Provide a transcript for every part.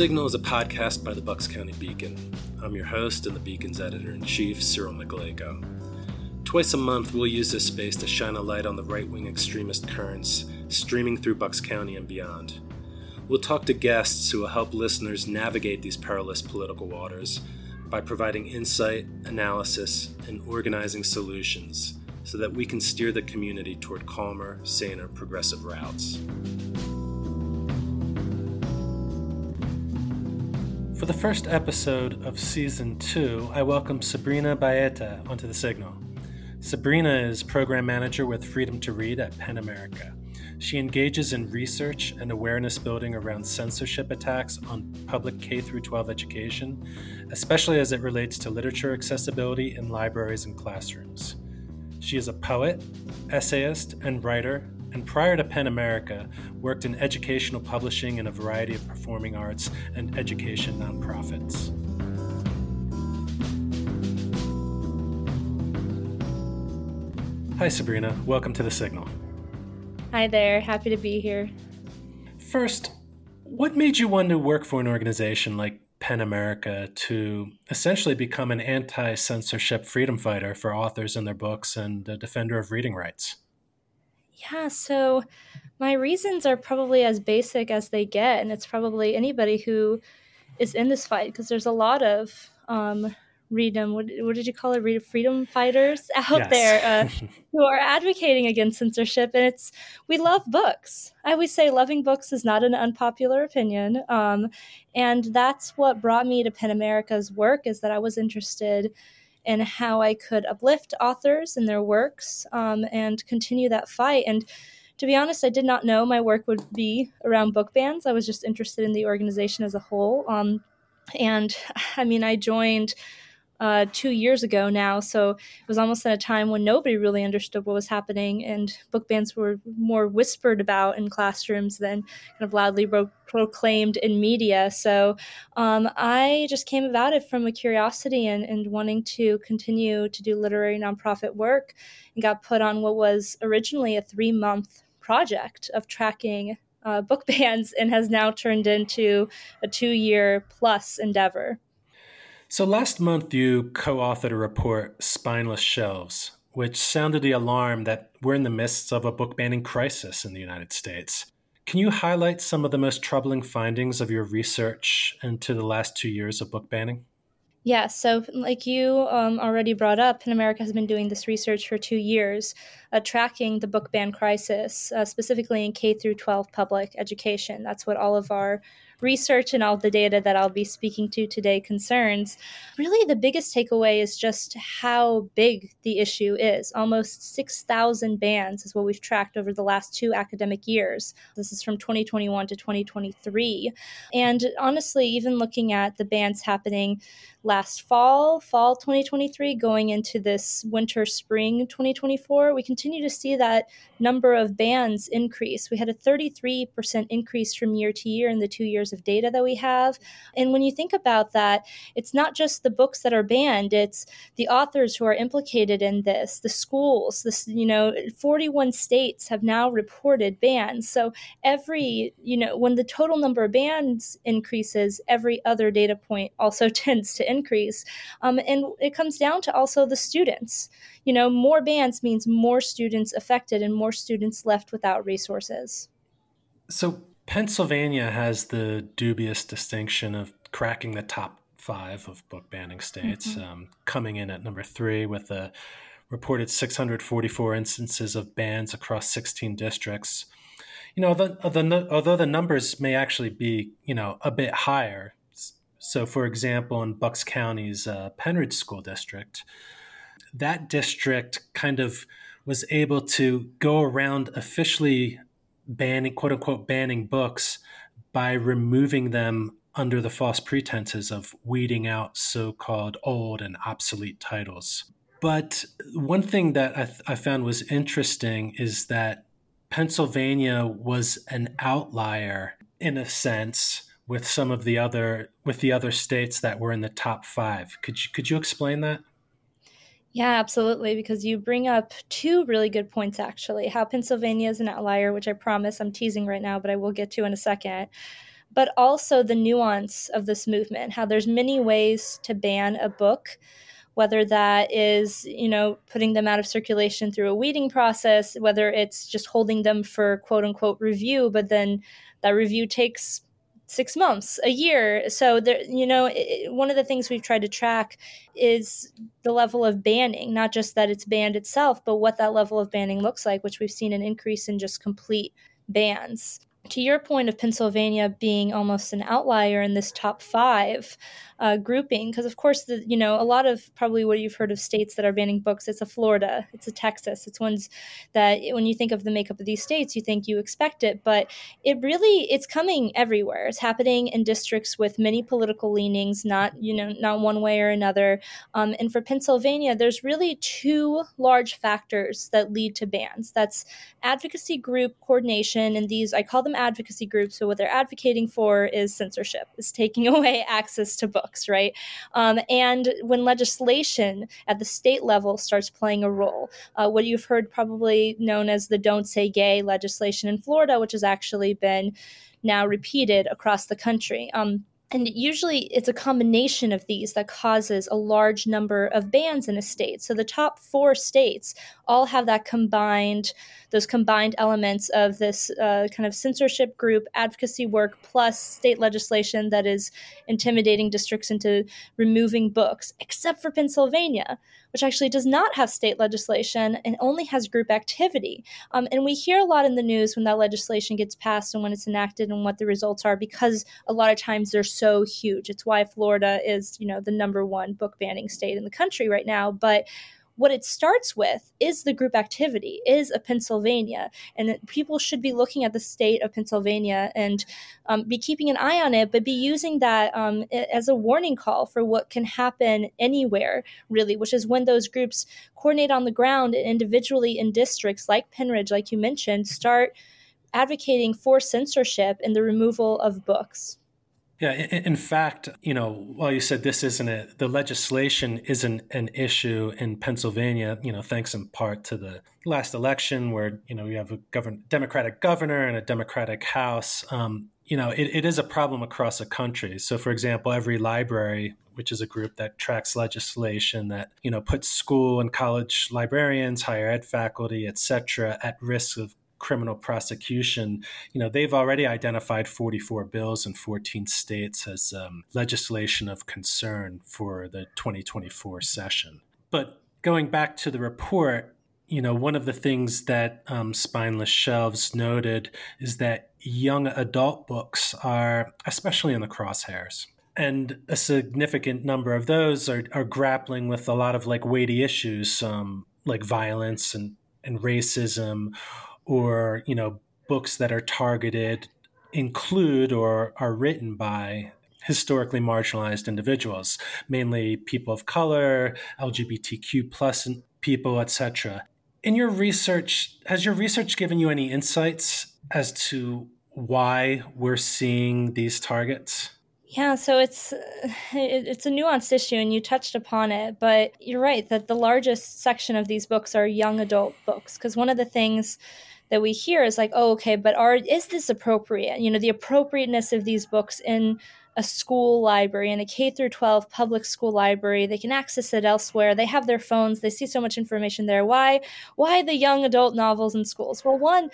Signal is a podcast by the Bucks County Beacon. I'm your host and the Beacon's editor in chief, Cyril Mychalejko. Twice a month, we'll use this space to shine a light on the right wing extremist currents streaming through Bucks County and beyond. We'll talk to guests who will help listeners navigate these perilous political waters by providing insight, analysis, and organizing solutions so that we can steer the community toward calmer, saner, progressive routes. For the first episode of season two, I welcome Sabrina Baeta onto the Signal. Sabrina is program manager with Freedom to Read at PEN America. She engages in research and awareness building around censorship attacks on public K 12 education, especially as it relates to literature accessibility in libraries and classrooms. She is a poet, essayist, and writer, and prior to PEN America, worked in educational publishing in a variety of performing arts and education nonprofits. Hi, Sabrina. Welcome to the Signal. Hi there. Happy to be here. First, what made you want to work for an organization like PEN America to essentially become an anti censorship freedom fighter for authors and their books and a defender of reading rights? Yeah, so my reasons are probably as basic as they get, and it's probably anybody who is in this fight because there's a lot of um, freedom. What, what, did you call it? Freedom fighters out yes. there uh, who are advocating against censorship, and it's we love books. I always say loving books is not an unpopular opinion, um, and that's what brought me to PEN America's work. Is that I was interested and how I could uplift authors and their works um, and continue that fight. And to be honest, I did not know my work would be around book bans. I was just interested in the organization as a whole. Um, and I mean, I joined uh, two years ago now. So it was almost at a time when nobody really understood what was happening, and book bans were more whispered about in classrooms than kind of loudly pro- proclaimed in media. So um, I just came about it from a curiosity and, and wanting to continue to do literary nonprofit work and got put on what was originally a three month project of tracking uh, book bans and has now turned into a two year plus endeavor. So last month, you co authored a report, Spineless Shelves, which sounded the alarm that we're in the midst of a book banning crisis in the United States. Can you highlight some of the most troubling findings of your research into the last two years of book banning? Yeah, so like you um, already brought up, PEN America has been doing this research for two years, uh, tracking the book ban crisis, uh, specifically in K through 12 public education. That's what all of our research and all the data that I'll be speaking to today concerns, really the biggest takeaway is just how big the issue is. Almost 6,000 bans is what we've tracked over the last two academic years. This is from 2021 to 2023. And honestly, even looking at the bans happening last fall, fall 2023, going into this winter, spring 2024, we continue to see that number of bans increase. We had a 33% increase from year to year in the two years of data that we have. And when you think about that, it's not just the books that are banned, it's the authors who are implicated in this, the schools, this, you know, 41 states have now reported bans. So every, you know, when the total number of bans increases, every other data point also tends to increase. Um, and it comes down to also the students. You know, more bans means more students affected and more students left without resources. So Pennsylvania has the dubious distinction of cracking the top five of book banning states, mm-hmm. um, coming in at number three with a reported 644 instances of bans across 16 districts. You know, the, the, although the numbers may actually be, you know, a bit higher. So, for example, in Bucks County's uh, Pennridge School District, that district kind of was able to go around officially banning, quote unquote, banning books by removing them under the false pretenses of weeding out so called old and obsolete titles. But one thing that I, th- I, found was interesting is that Pennsylvania was an outlier in a sense with some of the other with the other states that were in the top five. Could you, could you explain that? Yeah, absolutely. Because you bring up two really good points, actually. How Pennsylvania is an outlier, which I promise I'm teasing right now, but I will get to in a second. but also the nuance of this movement, how there's many ways to ban a book whether that is you know putting them out of circulation through a weeding process whether it's just holding them for quote unquote review but then that review takes six months, a year. So there, you know, it, one of the things we've tried to track is the level of banning, not just that it's banned itself, but what that level of banning looks like, which we've seen an increase in just complete bans to your point of Pennsylvania being almost an outlier in this top five uh, grouping, because of course, the, you know, a lot of probably what you've heard of states that are banning books, it's a Florida, it's a Texas, it's ones that when you think of the makeup of these states, you think you expect it, but it really, it's coming everywhere. It's happening in districts with many political leanings, not, you know, not one way or another. Um, and for Pennsylvania, there's really two large factors that lead to bans. That's advocacy group coordination, and these, I call them advocacy groups. So what they're advocating for is censorship, is taking away access to books, right? Um, and when legislation at the state level starts playing a role, uh, what you've heard probably known as the "Don't Say Gay" legislation in Florida, which has actually been now repeated across the country. Um, and usually it's a combination of these that causes a large number of bans in a state. So the top four states all have that combined, those combined elements of this uh, kind of censorship group, advocacy work, plus state legislation that is intimidating districts into removing books, except for Pennsylvania, which actually does not have state legislation and only has group activity. Um, and we hear a lot in the news when that legislation gets passed and when it's enacted and what the results are because a lot of times they're so huge. It's why Florida is, you know, the number one book banning state in the country right now. But what it starts with is the group activity, is a Pennsylvania. And people should be looking at the state of Pennsylvania and um, be keeping an eye on it, but be using that um, as a warning call for what can happen anywhere, really, which is when those groups coordinate on the ground and individually in districts like Pennridge, like you mentioned, start advocating for censorship and the removal of books. Yeah, in fact, you know, while you said this isn't it, the legislation isn't an issue in Pennsylvania, you know, thanks in part to the last election where, you know, you have a govern, Democratic governor and a Democratic House. Um, you know, it, it is a problem across the country. So, for example, EveryLibrary, which is a group that tracks legislation that, you know, puts school and college librarians, higher ed faculty, et cetera, at risk of criminal prosecution, you know, they've already identified 44 bills in 14 states as um, legislation of concern for the 2024 session. But going back to the report, you know, one of the things that um, Spineless Shelves noted is that young adult books are especially in the crosshairs. And a significant number of those are, are grappling with a lot of like weighty issues, um, like violence and, and racism or you know books that are targeted include or are written by historically marginalized individuals mainly people of color lgbtq plus people etc in your research has your research given you any insights as to why we're seeing these targets yeah, so it's it's a nuanced issue, and you touched upon it. But you're right that the largest section of these books are young adult books, because one of the things that we hear is like, oh, okay, but are is this appropriate? You know, the appropriateness of these books in a school library in a K through 12 public school library. They can access it elsewhere. They have their phones. They see so much information there. Why why the young adult novels in schools? Well, one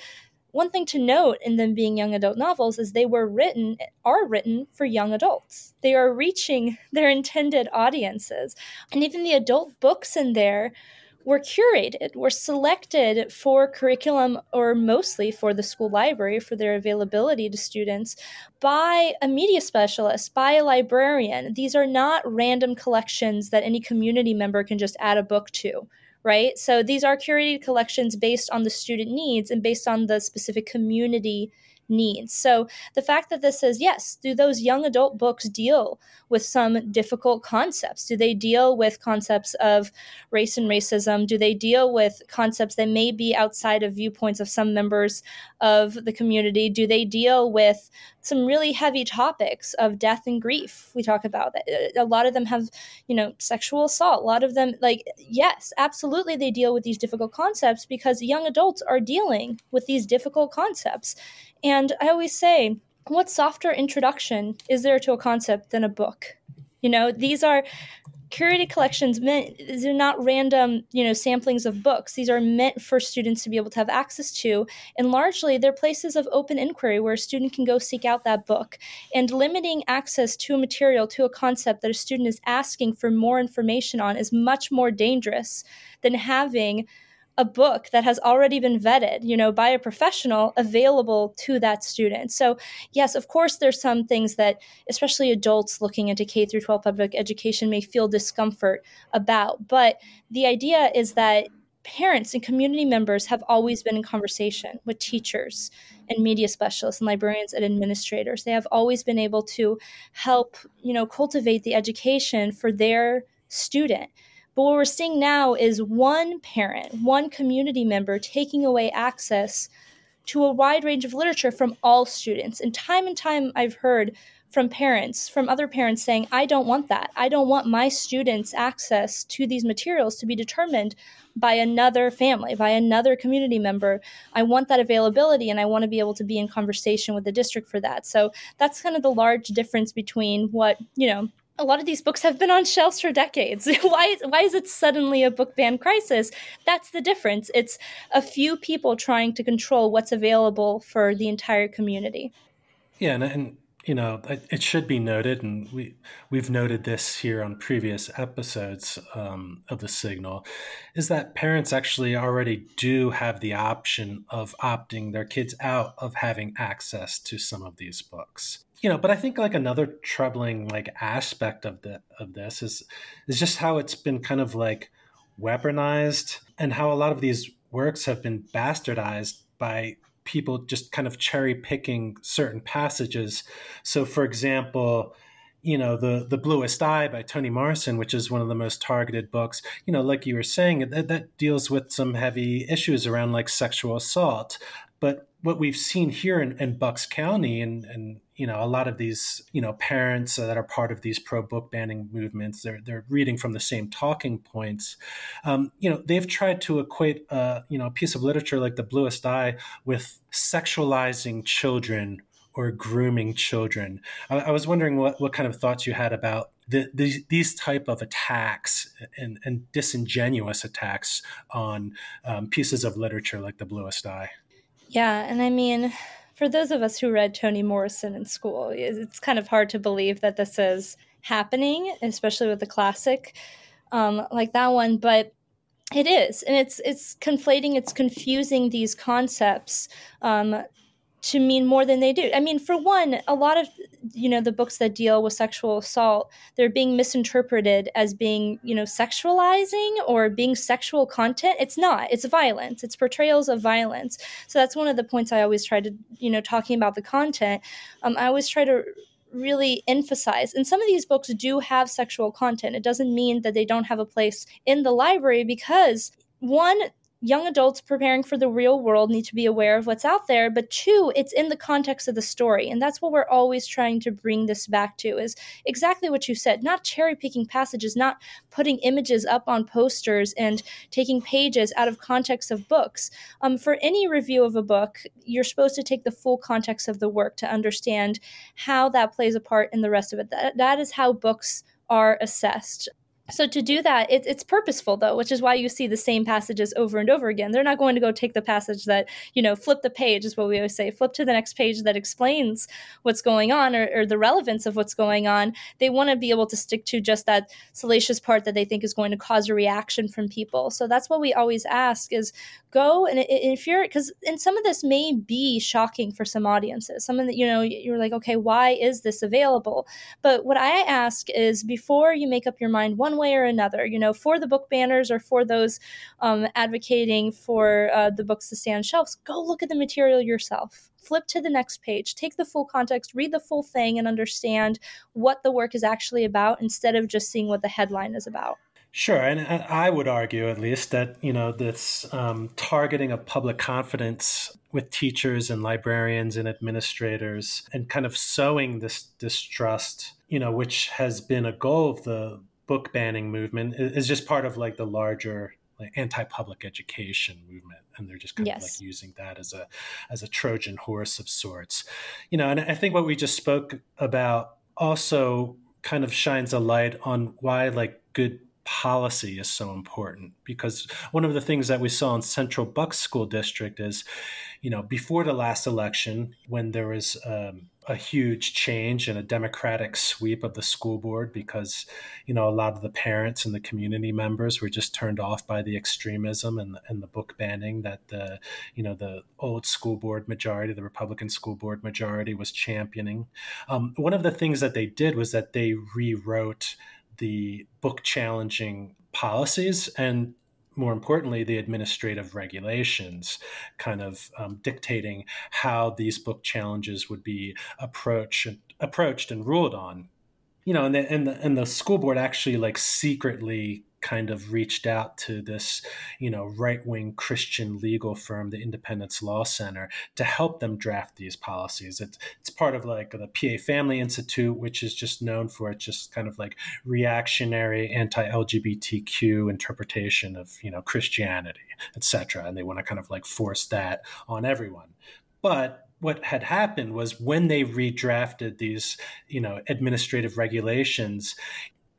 one thing to note in them being young adult novels is they were written are written for young adults. They are reaching their intended audiences. And even the adult books in there were curated, were selected for curriculum or mostly for the school library for their availability to students by a media specialist, by a librarian. These are not random collections that any community member can just add a book to right? So these are curated collections based on the student needs and based on the specific community needs. So the fact that this says, yes, do those young adult books deal with some difficult concepts? Do they deal with concepts of race and racism? Do they deal with concepts that may be outside of viewpoints of some members of the community? Do they deal with some really heavy topics of death and grief? We talk about that. A lot of them have, you know, sexual assault. A lot of them, like, yes, absolutely, they deal with these difficult concepts because young adults are dealing with these difficult concepts. And I always say, what softer introduction is there to a concept than a book? You know, these are curated collections meant these are not random you know samplings of books. These are meant for students to be able to have access to. And largely they're places of open inquiry where a student can go seek out that book. And limiting access to a material to a concept that a student is asking for more information on is much more dangerous than having a book that has already been vetted you know by a professional available to that student. So yes of course there's some things that especially adults looking into k through 12 public education may feel discomfort about. But the idea is that parents and community members have always been in conversation with teachers and media specialists and librarians and administrators. They have always been able to help you know cultivate the education for their student but what we're seeing now is one parent, one community member taking away access to a wide range of literature from all students. And time and time I've heard from parents, from other parents saying, I don't want that. I don't want my students' access to these materials to be determined by another family, by another community member. I want that availability and I want to be able to be in conversation with the district for that. So that's kind of the large difference between what, you know, a lot of these books have been on shelves for decades. why, why is it suddenly a book ban crisis? That's the difference. It's a few people trying to control what's available for the entire community. Yeah, and, and you know, it should be noted, and we we've noted this here on previous episodes um, of the Signal, is that parents actually already do have the option of opting their kids out of having access to some of these books you know but i think like another troubling like aspect of the of this is is just how it's been kind of like weaponized and how a lot of these works have been bastardized by people just kind of cherry picking certain passages. So for example you know the the bluest eye by toni morrison which is one of the most targeted books you know like you were saying that, that deals with some heavy issues around like sexual assault. But what we've seen here in, in bucks county and, and you know a lot of these you know parents that are part of these pro book banning movements they're they're reading from the same talking points. Um, you know they've tried to equate uh, you know a piece of literature like the bluest eye with sexualizing children or grooming children. I, I was wondering what, what kind of thoughts you had about the, the, these type of attacks and, and disingenuous attacks on um, pieces of literature like the bluest eye yeah and i mean for those of us who read Toni Morrison in school, it's kind of hard to believe that this is happening, especially with the classic um, like that one. But it is, and it's it's conflating, it's confusing these concepts um, to mean more than they do. I mean, for one, a lot of you know the books that deal with sexual assault, they're being misinterpreted as being you know sexualizing or being sexual content. It's not. It's violence. It's portrayals of violence. So that's one of the points I always try to you know talking about the content. Um, I always try to really emphasize. And some of these books do have sexual content. It doesn't mean that they don't have a place in the library because one young adults preparing for the real world need to be aware of what's out there but two it's in the context of the story. And that's what we're always trying to bring this back to is exactly what you said not cherry picking passages not putting images up on posters and taking pages out of context of books. Um, for any review of a book you're supposed to take the full context of the work to understand how that plays a part in the rest of it. That, that is how books are assessed so to do that it, it's purposeful though which is why you see the same passages over and over again. They're not going to go take the passage that you know flip the page is what we always say. Flip to the next page that explains what's going on or, or the relevance of what's going on. They want to be able to stick to just that salacious part that they think is going to cause a reaction from people. So that's what we always ask is go and if you're because and some of this may be shocking for some audiences. Some of the you know you're like okay why is this available? But what i ask is before you make up your mind one way or another, you know, for the book banners or for those um, advocating for uh, the books to stay on shelves, go look at the material yourself. Flip to the next page, take the full context, read the full thing, and understand what the work is actually about instead of just seeing what the headline is about. Sure, and I would argue at least that you know this um, targeting of public confidence with teachers and librarians and administrators, and kind of sowing this distrust, you know, which has been a goal of the book banning movement is just part of like the larger like anti-public education movement and they're just kind yes. of like using that as a as a trojan horse of sorts you know and i think what we just spoke about also kind of shines a light on why like good policy is so important because one of the things that we saw in Central Bucks School District is, you know, before the last election, when there was um, a huge change and a democratic sweep of the school board because, you know, a lot of the parents and the community members were just turned off by the extremism and, and the book banning that the, you know, the old school board majority, the Republican school board majority was championing. Um, one of the things that they did was that they rewrote the book challenging policies and more importantly, the administrative regulations kind of um, dictating how these book challenges would be approached, approached and ruled on. You know, and the, and the, and the school board actually like secretly kind of reached out to this, you know, right wing Christian legal firm, the Independence Law Center, to help them draft these policies. It's, it's part of like the PA Family Institute, which is just known for its just kind of like reactionary anti LGBTQ interpretation of, you know, Christianity, etc. And they want to kind of like force that on everyone. But what had happened was when they redrafted these you know administrative regulations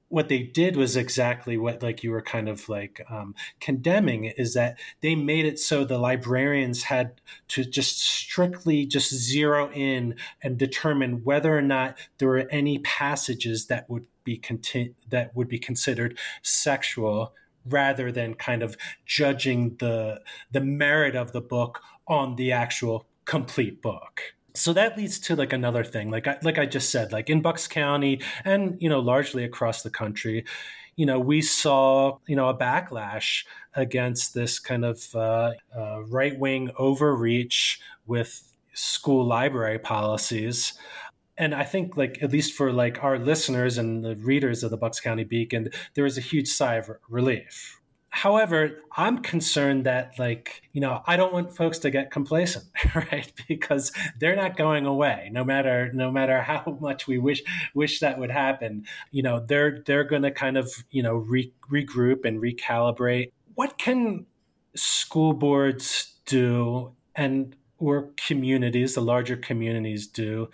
what they did was exactly what like you were kind of like um, condemning is that they made it so the librarians had to just strictly just zero in and determine whether or not there were any passages that would be conti- that would be considered sexual rather than kind of judging the the merit of the book on the actual complete book so that leads to like another thing like I, like I just said like in Bucks County and you know largely across the country you know we saw you know a backlash against this kind of uh, uh, right wing overreach with school library policies. And I think like at least for like our listeners and the readers of the Bucks County Beacon, there was a huge sigh of relief, However, I'm concerned that, like, you know, I don't want folks to get complacent, right? Because they're not going away, no matter no matter how much we wish wish that would happen. You know, they're they're going to kind of you know re- regroup and recalibrate. What can school boards do, and or communities, the larger communities do,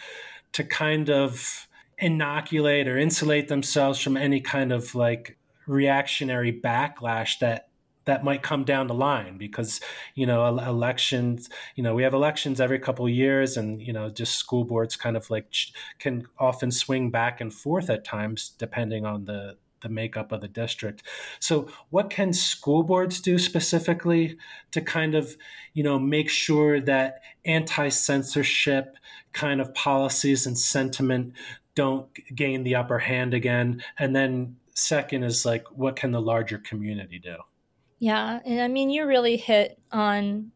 to kind of inoculate or insulate themselves from any kind of like reactionary backlash that that might come down the line because you know elections you know we have elections every couple of years and you know just school boards kind of like can often swing back and forth at times depending on the the makeup of the district. So, what can school boards do specifically to kind of, you know, make sure that anti censorship kind of policies and sentiment don't gain the upper hand again? And then second is like what can the larger community do yeah and i mean you really hit on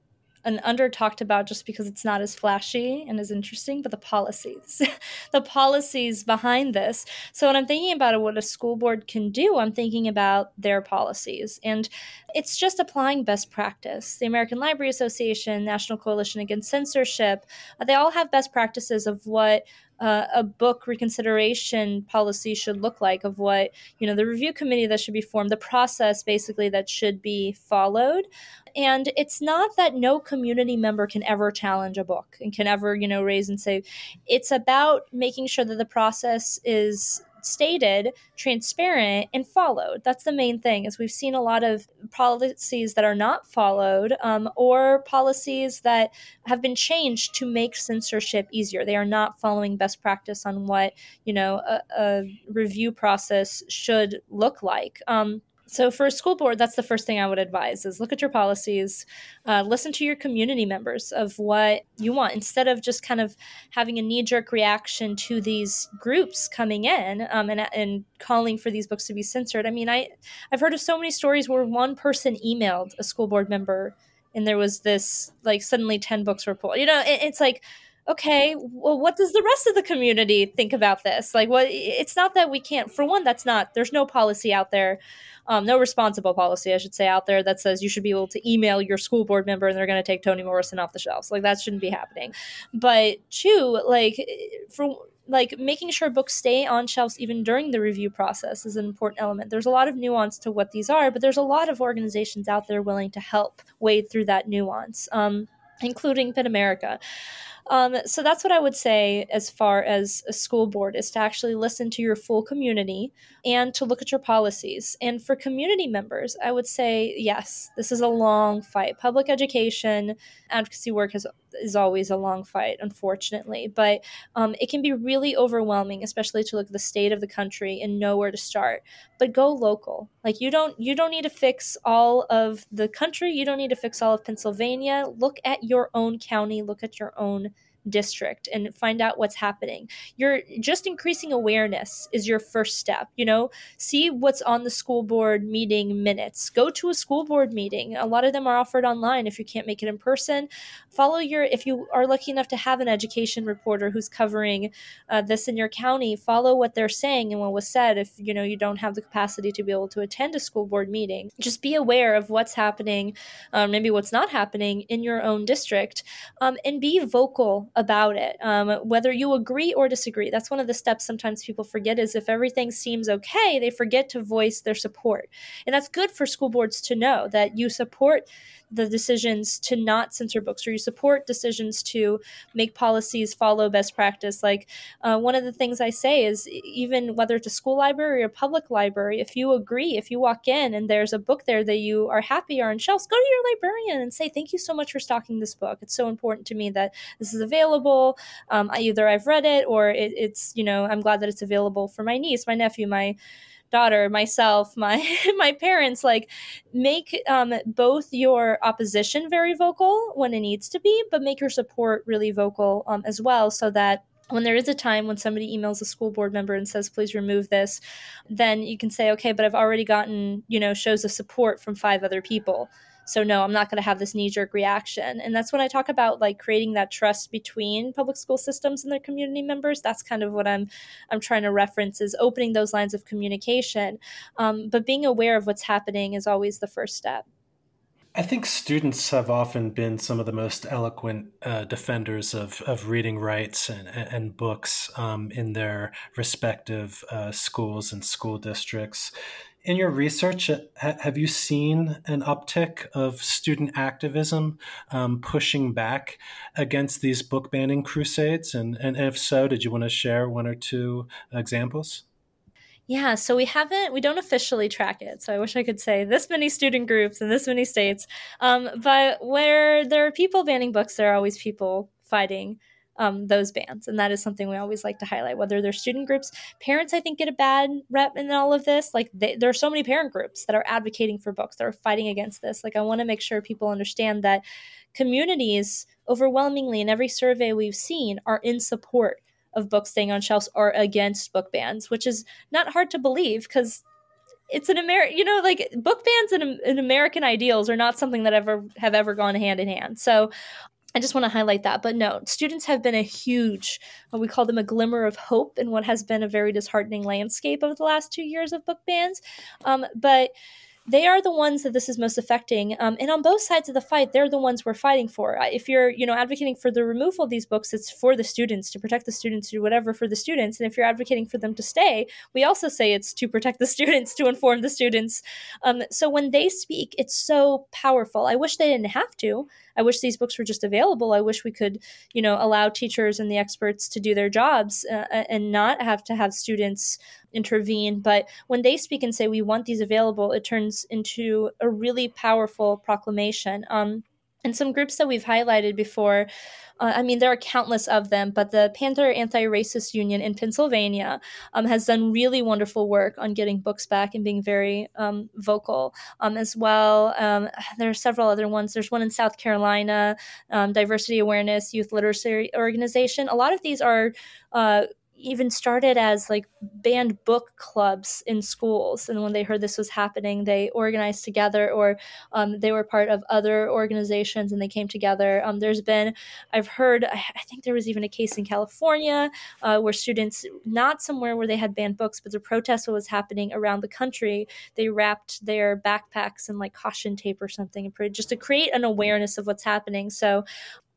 an under talked about just because it's not as flashy and as interesting, but the policies, the policies behind this. So when I'm thinking about what a school board can do, I'm thinking about their policies. And it's just applying best practice. The American Library Association, National Coalition Against Censorship, they all have best practices of what uh, a book reconsideration policy should look like of what you know the review committee that should be formed the process basically that should be followed. And it's not that no community member can ever challenge a book and can ever you know raise and say it's about making sure that the process is stated, transparent, and followed. That's the main thing. Is we've seen a lot of policies that are not followed, um, or policies that have been changed to make censorship easier. They are not following best practice on what you know a, a review process should look like. Um, so for a school board that's the first thing i would advise is look at your policies uh, listen to your community members of what you want. Instead of just kind of having a knee-jerk reaction to these groups coming in um, and, and calling for these books to be censored. I mean i i've heard of so many stories where one person emailed a school board member and there was this like suddenly 10 books were pulled. You know it, it's like okay, well, what does the rest of the community think about this? Like, what? It's not that we can't. For one, that's not. There's no policy out there, um, no responsible policy, I should say, out there that says you should be able to email your school board member and they're going to take Toni Morrison off the shelves. Like that shouldn't be happening. But two, like for like making sure books stay on shelves even during the review process is an important element. There's a lot of nuance to what these are, but there's a lot of organizations out there willing to help wade through that nuance, um, including PEN America. Um, so that's what I would say as far as a school board is to actually listen to your full community and to look at your policies. And for community members, I would say yes, this is a long fight. Public education advocacy work has is always a long fight, unfortunately. But um, it can be really overwhelming, especially to look at the state of the country and know where to start. But go local. Like you don't you don't need to fix all of the country. You don't need to fix all of Pennsylvania. Look at your own county. Look at your own district and find out what's happening. You're just increasing awareness is your first step. You know, see what's on the school board meeting minutes. Go to a school board meeting. A lot of them are offered online if you can't make it in person. Follow your, if you are lucky enough to have an education reporter who's covering uh, this in your county, follow what they're saying and what was said. If you know you don't have the capacity to be able to attend a school board meeting, just be aware of what's happening, um, maybe what's not happening in your own district, um, and be vocal about it, um, whether you agree or disagree. That's one of the steps sometimes people forget is if everything seems okay, they forget to voice their support. And that's good for school boards to know that you support the decisions to not censor books or you support decisions to make policies follow best practice like uh, one of the things i say is even whether it's a school library or a public library if you agree if you walk in and there's a book there that you are happy are on shelves go to your librarian and say thank you so much for stocking this book it's so important to me that this is available um, either i've read it or it, it's you know i'm glad that it's available for my niece my nephew my daughter, myself, my my parents, like make um, both your opposition very vocal when it needs to be, but make your support really vocal um, as well, so that when there is a time when somebody emails a school board member and says please remove this then you can say okay but i've already gotten you know shows of support from five other people so no i'm not going to have this knee jerk reaction. And that's when i talk about like creating that trust between public school systems and their community members that's kind of what i'm i'm trying to reference is opening those lines of communication. Um, but being aware of what's happening is always the first step. I think students have often been some of the most eloquent uh, defenders of, of reading rights and, and books um, in their respective uh, schools and school districts in your research, have you seen an uptick of student activism um, pushing back against these book banning crusades? And, and if so, did you want to share one or two examples? Yeah, so we haven't, we don't officially track it. So I wish I could say this many student groups in this many states. Um, but where there are people banning books, there are always people fighting um, those bans. And that is something we always like to highlight, whether they're student groups. Parents, I think, get a bad rep in all of this. Like, they, there are so many parent groups that are advocating for books, that are fighting against this. Like, I want to make sure people understand that communities, overwhelmingly in every survey we've seen, are in support of books staying on shelves or against book bans, which is not hard to believe because it's an American, you know, like book bans and, and, American ideals are not something that ever have ever gone hand in hand. So I just want to highlight that. But no, students have been a huge, we call them a glimmer of hope in what has been a very disheartening landscape of the last two years of book bans. Um, but they are the ones that this is most affecting. Um, and on both sides of the fight, they're the ones we're fighting for. If you're, you know, advocating for the removal of these books, it's for the students to protect the students, to do whatever for the students. And if you're advocating for them to stay, we also say it's to protect the students, to inform the students. Um, so when they speak, it's so powerful. I wish they didn't have to. I wish these books were just available. I wish we could, you know, allow teachers and the experts to do their jobs uh, and not have to have students intervene. But when they speak and say we want these available, it turns into a really powerful proclamation. Um, and some groups that we've highlighted before uh, I mean, there are countless of them, but the Panther Anti Racist Union in Pennsylvania um, has done really wonderful work on getting books back and being very um, vocal um, as well. Um, there are several other ones. There's one in South Carolina, um, Diversity Awareness Youth Literacy Organization. A lot of these are uh, even started as like banned book clubs in schools. And when they heard this was happening they organized together or um, they were part of other organizations and they came together. Um, there's been i've heard i think there was even a case in california uh, where students not somewhere where they had banned books but the protest was happening around the country they wrapped their backpacks in like caution tape or something just to create an awareness of what's happening. So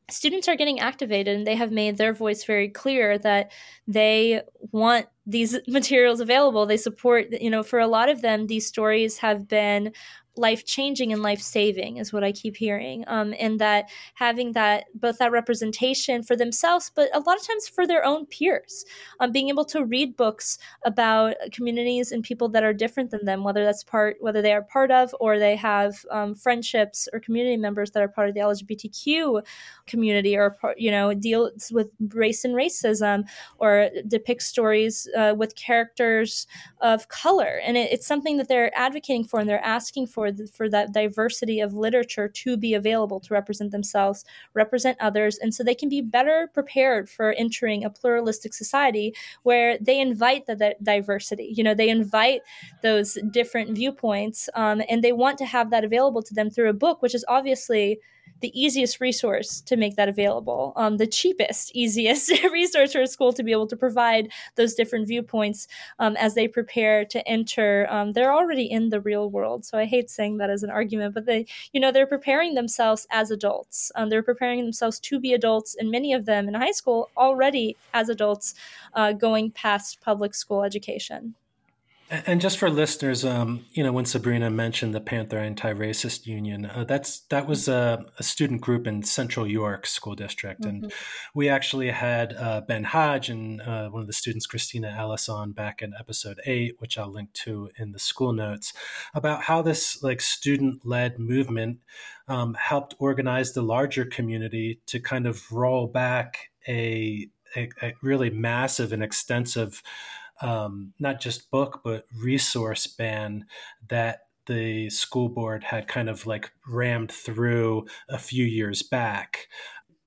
students are getting activated and they have made their voice very clear that they want these materials available they support you know for a lot of them these stories have been life changing and life saving is what I keep hearing. Um, and that having that both that representation for themselves, but a lot of times for their own peers, um, being able to read books about communities and people that are different than them, whether that's part, whether they are part of or they have um, friendships or community members that are part of the LGBTQ community or you know deals with race and racism or depicts stories uh, with characters of color, and it, it's something that they're advocating for and they're asking for the, for that diversity of literature to be available to represent themselves, represent others, and so they can be better prepared for entering a pluralistic society where they invite the, the diversity. You know, they invite those different viewpoints, um, and they want to have that available to them through a book, which is obviously the easiest resource to make that available, um, the cheapest, easiest resource for a school to be able to provide those different viewpoints um, as they prepare to enter. Um, they're already in the real world, so I hate saying that as an argument, but they, you know, they're preparing themselves as adults. Um, they're preparing themselves to be adults, and many of them in high school already as adults, uh, going past public school education. And just for listeners, um, you know, when Sabrina mentioned the Panther Anti-Racist Union, uh, that's that was a, a, student group in Central York School District, mm-hmm. and we actually had uh, Ben Hodge and uh, one of the students, Christina Ellis, on back in episode eight, which I'll link to in the school notes, about how this like student-led movement um, helped organize the larger community to kind of roll back a, a, a really massive and extensive um, not just book but resource ban that the school board had kind of like rammed through a few years back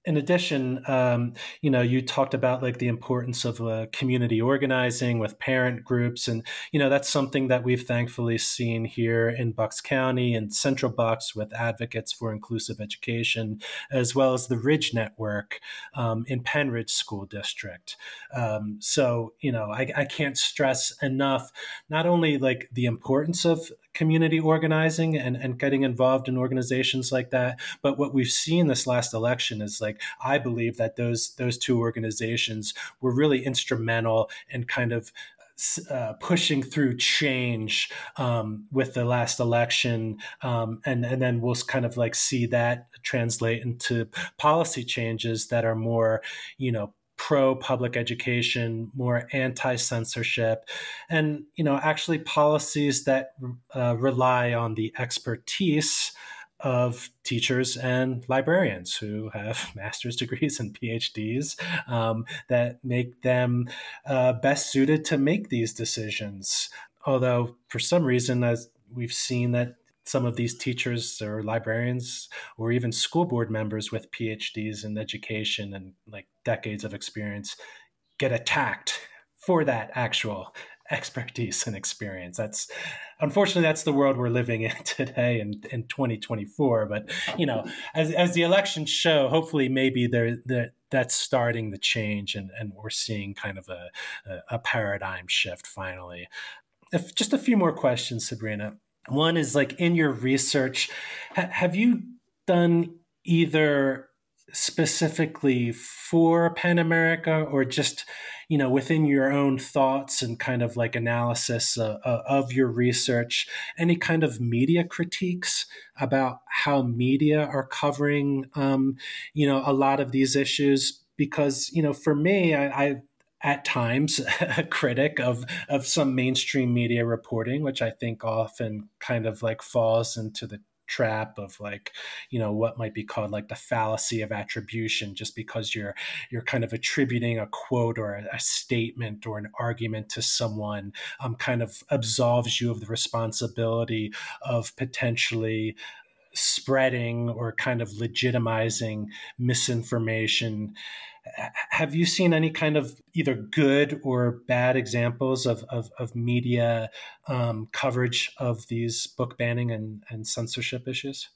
in addition, um, you know, you talked about like the importance of uh, community organizing with parent groups, and you know that's something that we've thankfully seen here in Bucks County and Central Bucks with advocates for inclusive education, as well as the Ridge Network um, in Pennridge School District. Um, so, you know, I, I can't stress enough not only like the importance of community organizing and, and getting involved in organizations like that. But what we've seen this last election is like I believe that those those two organizations were really instrumental in kind of uh, pushing through change um, with the last election, um, and and then we'll kind of like see that translate into policy changes that are more, you know, pro public education, more anti censorship, and you know actually policies that uh, rely on the expertise of teachers and librarians who have master's degrees and PhDs um, that make them uh, best suited to make these decisions. Although, for some reason, as we've seen that some of these teachers or librarians or even school board members with PhDs in education and like decades of experience get attacked for that actual expertise and experience. That's unfortunately that's the world we're living in today in, in 2024. But you know, as, as the elections show, hopefully maybe there that's starting the change and, and we're seeing kind of a, a, a paradigm shift finally. If, just a few more questions, Sabrina. One is like in your research, ha- have you done either specifically for PEN America or just, you know, within your own thoughts and kind of like analysis uh, uh, of your research, any kind of media critiques about how media are covering, um, you know, a lot of these issues? Because, you know, for me, I, I at times a critic of of some mainstream media reporting, which I think often kind of like falls into the trap of like you know what might be called like the fallacy of attribution just because you're you're kind of attributing a quote or a, a statement or an argument to someone um, kind of absolves you of the responsibility of potentially spreading or kind of legitimizing misinformation have you seen any kind of either good or bad examples of, of, of media um, coverage of these book banning and, and censorship issues?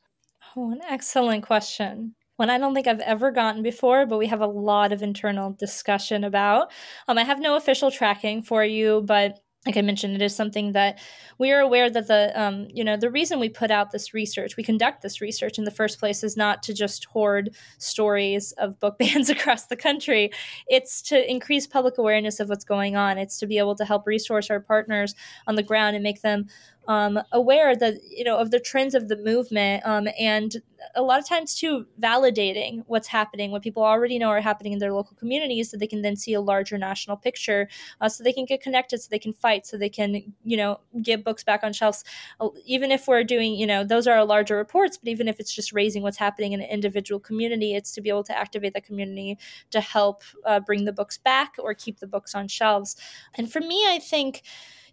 Oh, an excellent question. One I don't think I've ever gotten before, but we have a lot of internal discussion about. Um, I have no official tracking for you, but like I mentioned, it is something that we are aware that the um, you know the reason we put out this research, we conduct this research in the first place, is not to just hoard stories of book bans across the country. It's to increase public awareness of what's going on. It's to be able to help resource our partners on the ground and make them um, aware that you know of the trends of the movement um, and a lot of times too validating what's happening what people already know are happening in their local communities so they can then see a larger national picture uh, so they can get connected so they can fight so they can you know get books back on shelves. Uh, even if we're doing you know those are larger reports but even if it's just raising what's happening in an individual community it's to be able to activate that community to help uh, bring the books back or keep the books on shelves. And for me i think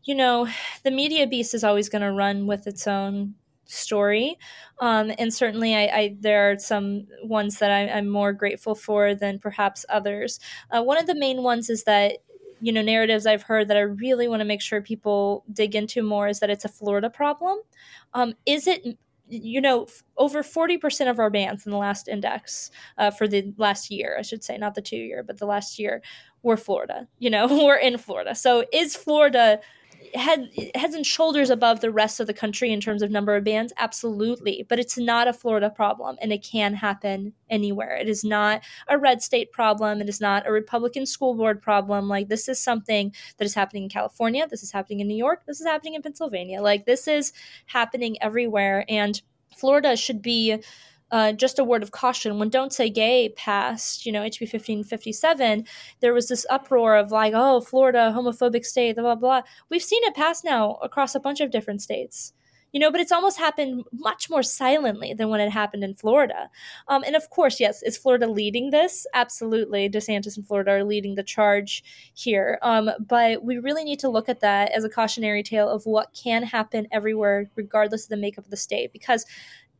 you know, the media beast is always going to run with its own story. Um, and certainly, I, I, there are some ones that I, am more grateful for than perhaps others. Uh, one of the main ones is that you know narratives I've heard that I really want to make sure people dig into more is that it's a Florida problem. Um, is it you know, over 40% of our bans in the last index uh, for the last year, I should say, not the two year, but the last year, were Florida. You know, we're in Florida. So is Florida head heads and shoulders above the rest of the country in terms of number of bans absolutely. But it's not a florida problem and it can happen anywhere. It is not a red state problem. It is not a republican school board problem. Like this is something that is happening in california. This is happening in new york. This is happening in pennsylvania. Like this is happening everywhere. And florida should be uh, just a word of caution when Don't Say Gay passed, you know, HB 1557, there was this uproar of like, oh, Florida, homophobic state, blah, blah, blah. We've seen it pass now across a bunch of different states. You know, but it's almost happened much more silently than when it happened in Florida. Um, and of course, yes, is Florida leading this? Absolutely. DeSantis and Florida are leading the charge here. Um, but we really need to look at that as a cautionary tale of what can happen everywhere, regardless of the makeup of the state. Because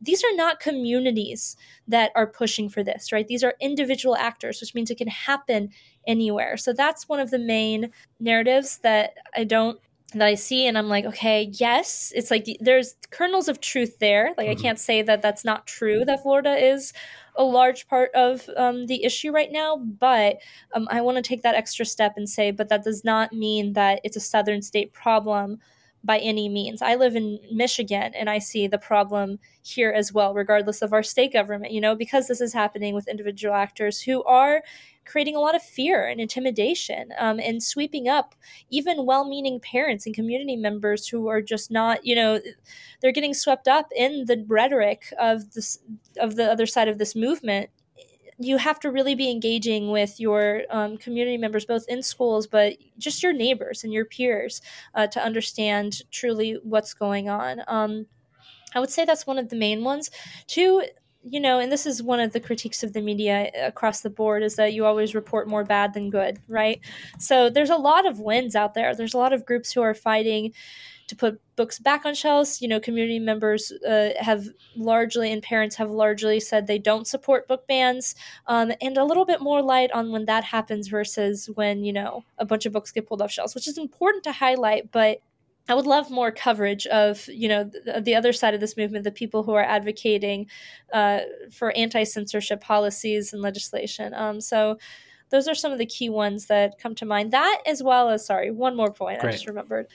these are not communities that are pushing for this, right? These are individual actors, which means it can happen anywhere. So that's one of the main narratives that I don't that I see and I'm like, okay, yes, it's like there's kernels of truth there. Like mm-hmm. I can't say that that's not true that Florida is a large part of um, the issue right now, but um, I want to take that extra step and say, but that does not mean that it's a southern state problem by any means. I live in Michigan and I see the problem here as well, regardless of our state government, you know, because this is happening with individual actors who are creating a lot of fear and intimidation um, and sweeping up even well meaning parents and community members who are just not, you know, they're getting swept up in the rhetoric of this of the other side of this movement you have to really be engaging with your um, community members, both in schools, but just your neighbors and your peers uh, to understand truly what's going on. Um, I would say that's one of the main ones. Two, you know, and this is one of the critiques of the media across the board is that you always report more bad than good, right? So there's a lot of wins out there. There's a lot of groups who are fighting to put books back on shelves. You know, community members uh, have largely and parents have largely said they don't support book bans, um, and a little bit more light on when that happens versus when you know a bunch of books get pulled off shelves, which is important to highlight. But I would love more coverage of you know the, the, other side of this movement, the people who are advocating uh, for anti censorship policies and legislation. Um, so those are some of the key ones that come to mind. That as well as sorry, one more point Great. I just remembered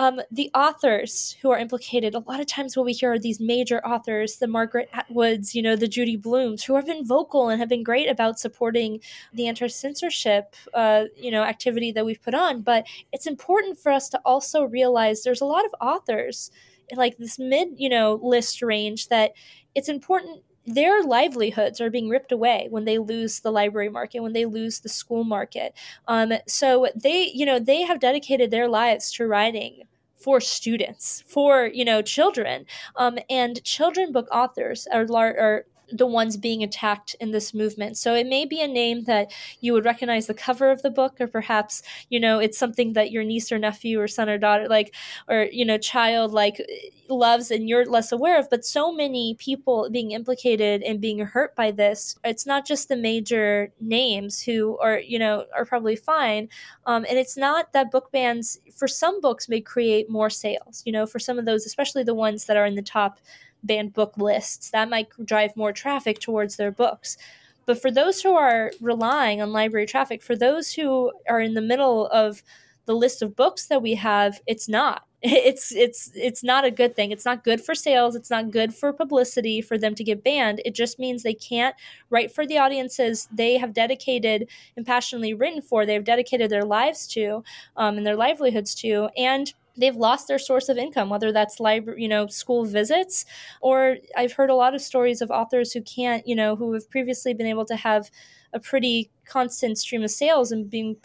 um, the authors who are implicated, a lot of times what we hear are these major authors, the Margaret Atwoods, you know, the Judy Blumes, who have been vocal and have been great about supporting the anti-censorship, uh, you know, activity that we've put on. But it's important for us to also realize there's a lot of authors like this mid, you know, list range that it's important their livelihoods are being ripped away when they lose the library market when they lose the school market um, so they you know they have dedicated their lives to writing for students for you know children. Um, and children book authors are, are the ones being attacked in this movement. So it may be a name that you would recognize the cover of the book, or perhaps, you know, it's something that your niece or nephew or son or daughter, like, or, you know, child, like, loves and you're less aware of. But so many people being implicated and being hurt by this, it's not just the major names who are, you know, are probably fine. Um, and it's not that book bans, for some books, may create more sales, you know, for some of those, especially the ones that are in the top banned book lists. That might drive more traffic towards their books. But for those who are relying on library traffic, for those who are in the middle of the list of books that we have, it's not. It's it's it's not a good thing. It's not good for sales. It's not good for publicity for them to get banned. It just means they can't write for the audiences they have dedicated and passionately written for. They've dedicated their lives to um, and their livelihoods to, and they've lost their source of income whether that's library you know school visits or i've heard a lot of stories of authors who can't you know who have previously been able to have a pretty constant stream of sales and being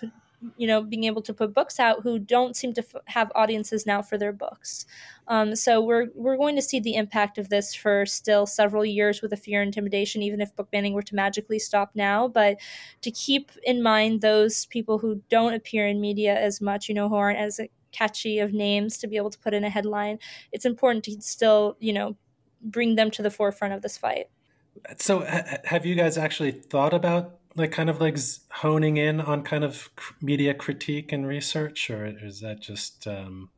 you know being able to put books out who don't seem to f- have audiences now for their books. Um, so we're we're going to see the impact of this for still several years with a fear and intimidation even if book banning were to magically stop now. But to keep in mind those people who don't appear in media as much you know who aren't as catchy of names to be able to put in a headline, it's important to still, you know, bring them to the forefront of this fight. So, ha- have you guys actually thought about like kind of like honing in on kind of media critique and research, or is that just um,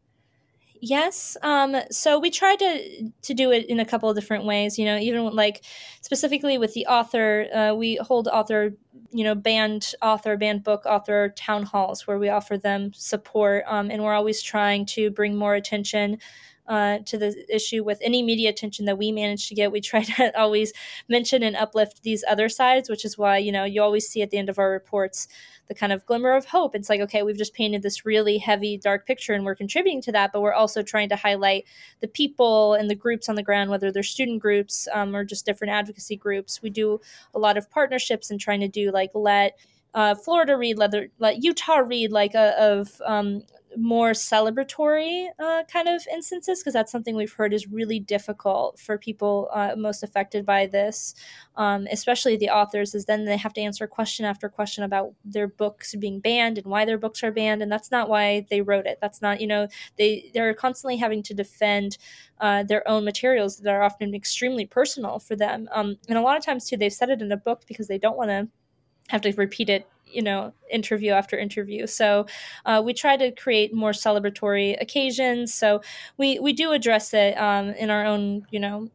Yes. Um, so we tried to to do it in a couple of different ways. You know, even like specifically with the author, uh, we hold author, you know, banned author, banned book author town halls where we offer them support, um, and we're always trying to bring more attention uh, to the issue with any media attention that we manage to get. We try to always mention and uplift these other sides, which is why you know you always see at the end of our reports the kind of glimmer of hope. It's like okay, we've just painted this really heavy, dark picture, and we're contributing to that, but we're also trying to highlight the people and the groups on the ground, whether they're student groups um, or just different advocacy groups. We do a lot of partnerships and trying to do like let. Uh, Florida read, let, let Utah read, like a, of um, more celebratory uh, kind of instances because that's something we've heard is really difficult for people uh, most affected by this um, especially the authors is then they have to answer question after question about their books being banned and why their books are banned and that's not why they wrote it. That's not you know they they're constantly having to defend uh, their own materials that are often extremely personal for them. Um, and a lot of times too they've said it in a book because they don't want to have to repeat it you know interview after interview. So uh, we try to create more celebratory occasions. So we we do address it um, in our own you know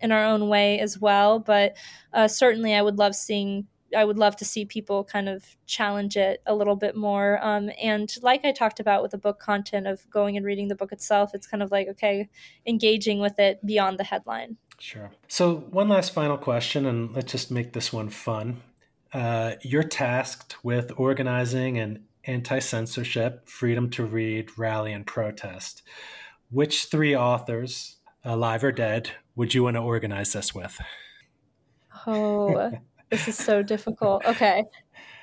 in our own way as well. But uh, certainly i would love seeing i would love to see people kind of challenge it a little bit more. Um, and like i talked about with the book content of going and reading the book itself it's kind of like okay engaging with it beyond the headline. Sure. So, one last final question, and let's just make this one fun. Uh, you're tasked with organizing an anti censorship, freedom to read, rally, and protest. Which three authors, alive or dead, would you want to organize this with? Oh, this is so difficult. Okay.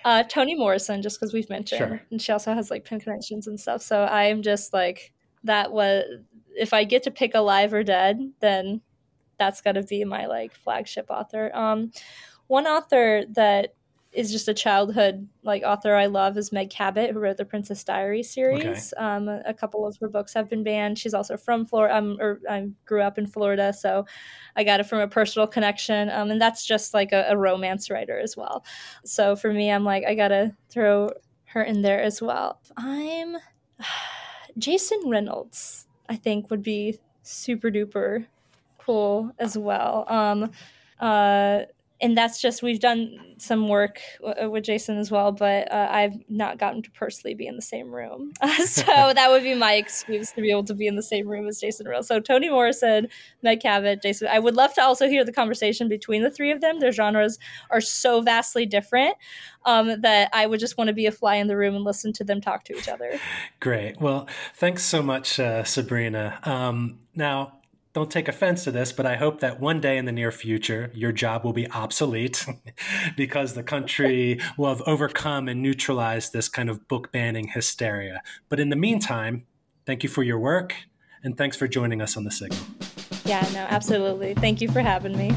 Uh, Toni Morrison, just because we've mentioned, sure. and she also has like PEN connections and stuff. So I am just like that. Was if I get to pick alive or dead, then that's got to be my like flagship author. Um, one author that is just a childhood like author I love is Meg Cabot, who wrote the Princess Diary series. Okay. Um, a couple of her books have been banned. She's also from Florida, um, or I grew up in Florida, so I got it from a personal connection. Um, and that's just like a, a romance writer as well. So for me, I'm like I gotta throw her in there as well. I'm Jason Reynolds. I think would be super duper cool as well. Um, uh, and that's just we've done some work w- uh, with Jason as well, but uh, I've not gotten to personally be in the same room. so that would be my excuse to be able to be in the same room as Jason Real. So Toni Morrison, Meg Cabot, Jason. I would love to also hear the conversation between the three of them. Their genres are so vastly different um, that I would just want to be a fly in the room and listen to them talk to each other. Great. Well, thanks so much, uh, Sabrina. Um, now don't take offense to this, but I hope that one day in the near future, your job will be obsolete because the country will have overcome and neutralized this kind of book banning hysteria. But in the meantime, thank you for your work and thanks for joining us on The Signal. Yeah, no, absolutely. Thank you for having me.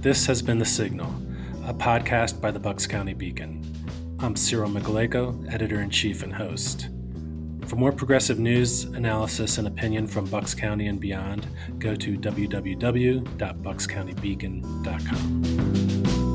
This has been The Signal, a podcast by the Bucks County Beacon. I'm Cyril Mychalejko, editor in chief and host. For more progressive news, analysis, and opinion from Bucks County and beyond, go to www.buckscountybeacon.com.